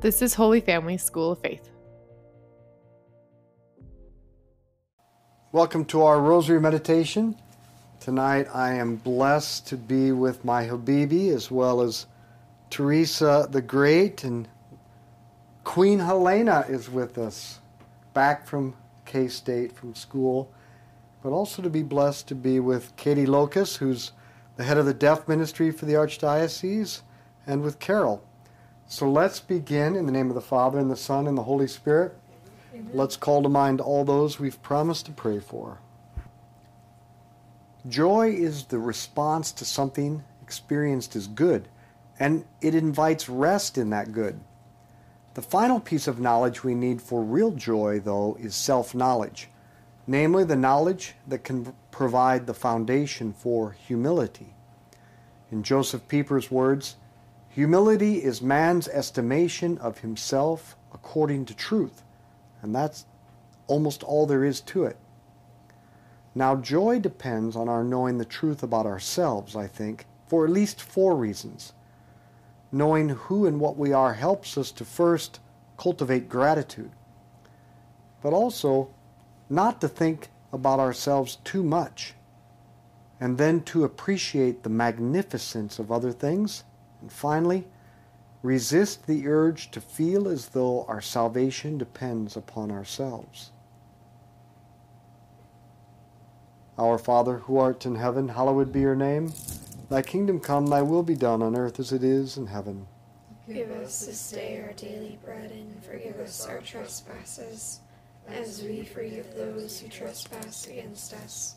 This is Holy Family School of Faith. Welcome to our Rosary Meditation. Tonight I am blessed to be with my Habibi as well as Teresa the Great and Queen Helena is with us, back from K State from school, but also to be blessed to be with Katie Locus, who's the head of the deaf ministry for the Archdiocese, and with Carol. So let's begin in the name of the Father, and the Son, and the Holy Spirit. Amen. Let's call to mind all those we've promised to pray for. Joy is the response to something experienced as good, and it invites rest in that good. The final piece of knowledge we need for real joy, though, is self knowledge, namely the knowledge that can provide the foundation for humility. In Joseph Pieper's words, Humility is man's estimation of himself according to truth, and that's almost all there is to it. Now, joy depends on our knowing the truth about ourselves, I think, for at least four reasons. Knowing who and what we are helps us to first cultivate gratitude, but also not to think about ourselves too much, and then to appreciate the magnificence of other things and finally, resist the urge to feel as though our salvation depends upon ourselves. Our Father, who art in heaven, hallowed be your name. Thy kingdom come, thy will be done on earth as it is in heaven. Give us this day our daily bread, and forgive us our trespasses, as we forgive those who trespass against us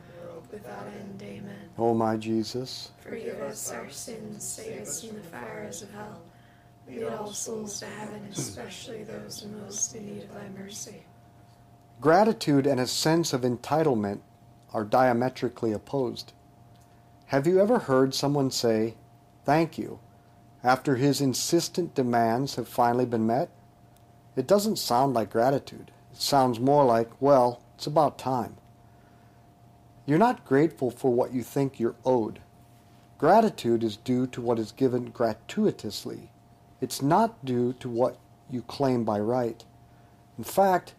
without end. Amen. O my Jesus, forgive us our sins, save us from the fires of hell. Lead all souls to heaven, especially those most in need of thy mercy. Gratitude and a sense of entitlement are diametrically opposed. Have you ever heard someone say, Thank you, after his insistent demands have finally been met? It doesn't sound like gratitude. It sounds more like, Well, it's about time. You're not grateful for what you think you're owed. Gratitude is due to what is given gratuitously. It's not due to what you claim by right. In fact,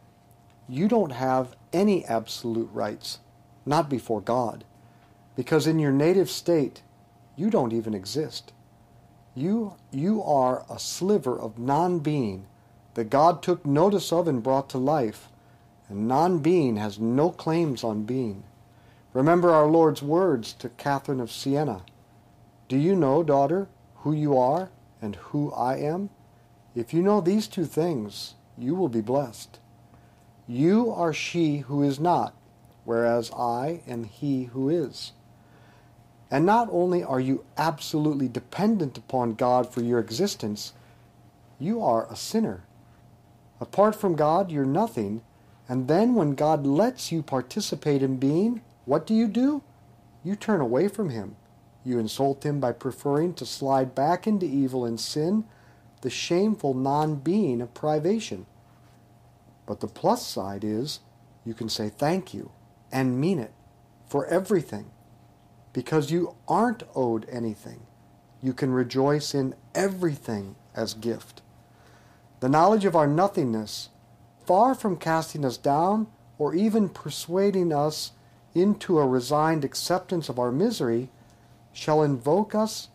you don't have any absolute rights, not before God. because in your native state, you don't even exist. You, you are a sliver of non being that God took notice of and brought to life, and non being has no claims on being. Remember our Lord's words to Catherine of Siena Do you know, daughter, who you are and who I am? If you know these two things, you will be blessed. You are she who is not, whereas I am he who is. And not only are you absolutely dependent upon God for your existence, you are a sinner. Apart from God, you're nothing. And then when God lets you participate in being, what do you do? You turn away from Him. You insult Him by preferring to slide back into evil and sin, the shameful non being of privation. But the plus side is you can say thank you and mean it for everything because you aren't owed anything. You can rejoice in everything as gift. The knowledge of our nothingness, far from casting us down or even persuading us into a resigned acceptance of our misery, shall invoke us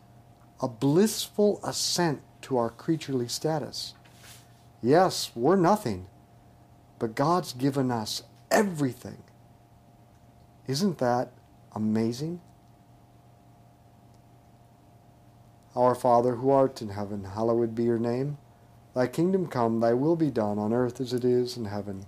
a blissful assent to our creaturely status. Yes, we're nothing, but God's given us everything. Isn't that amazing? Our Father, who art in heaven, hallowed be your name. Thy kingdom come, thy will be done on earth as it is in heaven.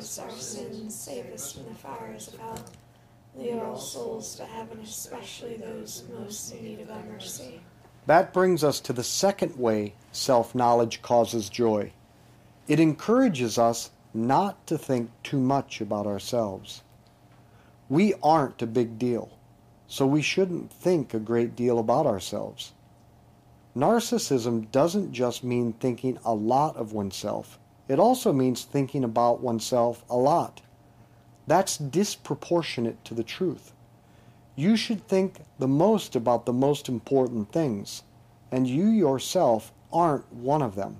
Us our sins, save us from the fires of hell. Lead all souls to heaven, especially those most in need of thy mercy. That brings us to the second way self knowledge causes joy. It encourages us not to think too much about ourselves. We aren't a big deal, so we shouldn't think a great deal about ourselves. Narcissism doesn't just mean thinking a lot of oneself, it also means thinking about oneself a lot. That's disproportionate to the truth. You should think the most about the most important things, and you yourself aren't one of them.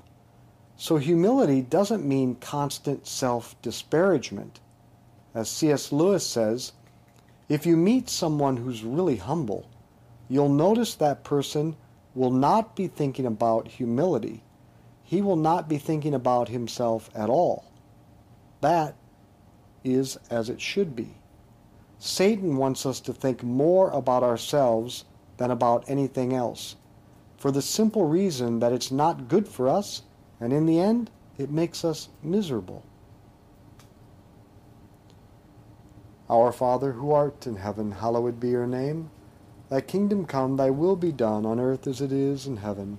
So humility doesn't mean constant self-disparagement. As C.S. Lewis says, if you meet someone who's really humble, you'll notice that person will not be thinking about humility. He will not be thinking about himself at all. That is as it should be. Satan wants us to think more about ourselves than about anything else, for the simple reason that it's not good for us, and in the end, it makes us miserable. Our Father, who art in heaven, hallowed be your name. Thy kingdom come, thy will be done, on earth as it is in heaven.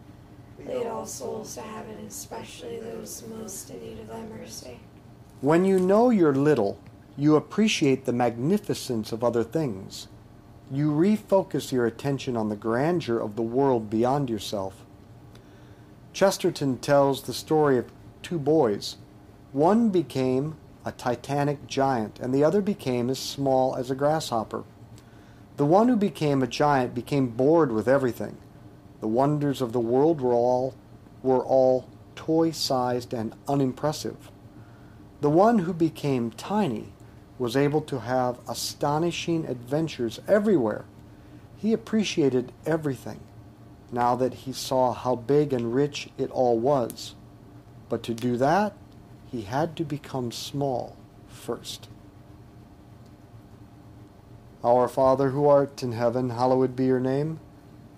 Lead all souls to heaven, especially those most in need of thy mercy. when you know you're little, you appreciate the magnificence of other things. You refocus your attention on the grandeur of the world beyond yourself. Chesterton tells the story of two boys. One became a titanic giant, and the other became as small as a grasshopper. The one who became a giant became bored with everything. The wonders of the world were all were all toy-sized and unimpressive. The one who became tiny was able to have astonishing adventures everywhere. He appreciated everything now that he saw how big and rich it all was. But to do that, he had to become small first. Our Father who art in heaven, hallowed be your name.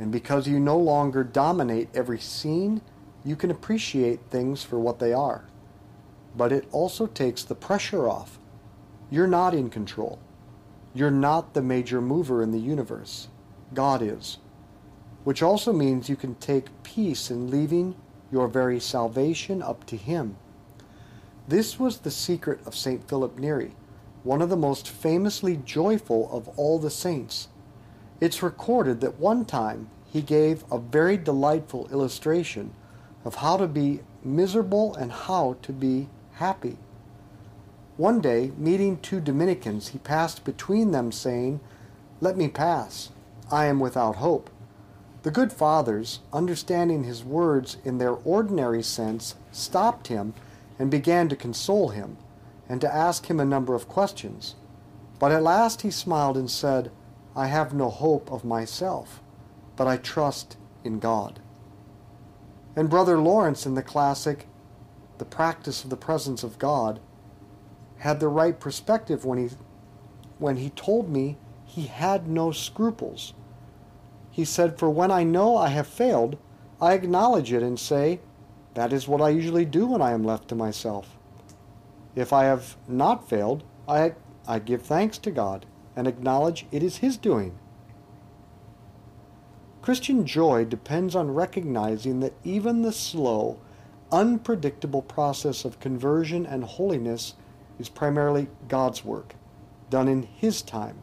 And because you no longer dominate every scene, you can appreciate things for what they are. But it also takes the pressure off. You're not in control. You're not the major mover in the universe. God is. Which also means you can take peace in leaving your very salvation up to Him. This was the secret of St. Philip Neri, one of the most famously joyful of all the saints. It's recorded that one time he gave a very delightful illustration of how to be miserable and how to be happy. One day, meeting two Dominicans, he passed between them, saying, Let me pass. I am without hope. The good fathers, understanding his words in their ordinary sense, stopped him and began to console him and to ask him a number of questions. But at last he smiled and said, I have no hope of myself, but I trust in God. And Brother Lawrence in the classic The Practice of the Presence of God had the right perspective when he when he told me he had no scruples. He said, For when I know I have failed, I acknowledge it and say, That is what I usually do when I am left to myself. If I have not failed, I, I give thanks to God and acknowledge it is His doing. Christian joy depends on recognizing that even the slow, unpredictable process of conversion and holiness is primarily God's work, done in His time,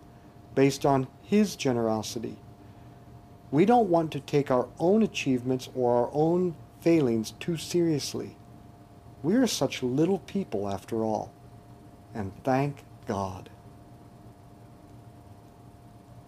based on His generosity. We don't want to take our own achievements or our own failings too seriously. We are such little people after all. And thank God.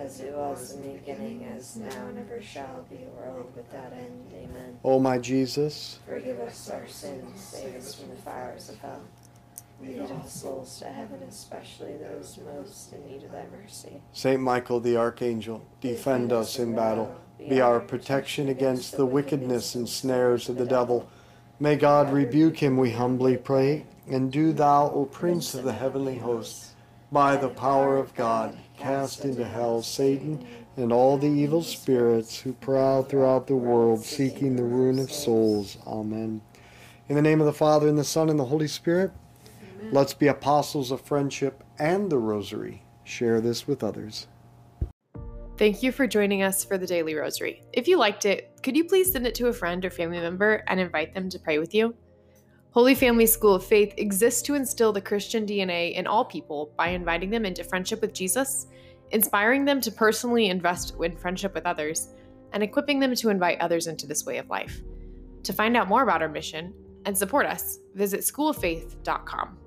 As it was in the beginning, as now and ever shall be, world without end. Amen. O my Jesus, Forgive us our sins, save us from the fires of hell. Lead all souls to heaven, especially those most in need of thy mercy. Saint Michael the Archangel, defend us in battle. Be our protection against the wickedness and snares of the devil. May God rebuke him, we humbly pray. And do thou, O Prince of the heavenly hosts, by the power of God, cast into hell Satan and all the evil spirits who prowl throughout the world seeking the ruin of souls. Amen. In the name of the Father, and the Son, and the Holy Spirit, let's be apostles of friendship and the rosary. Share this with others. Thank you for joining us for the Daily Rosary. If you liked it, could you please send it to a friend or family member and invite them to pray with you? Holy Family School of Faith exists to instill the Christian DNA in all people by inviting them into friendship with Jesus, inspiring them to personally invest in friendship with others, and equipping them to invite others into this way of life. To find out more about our mission and support us, visit schooloffaith.com.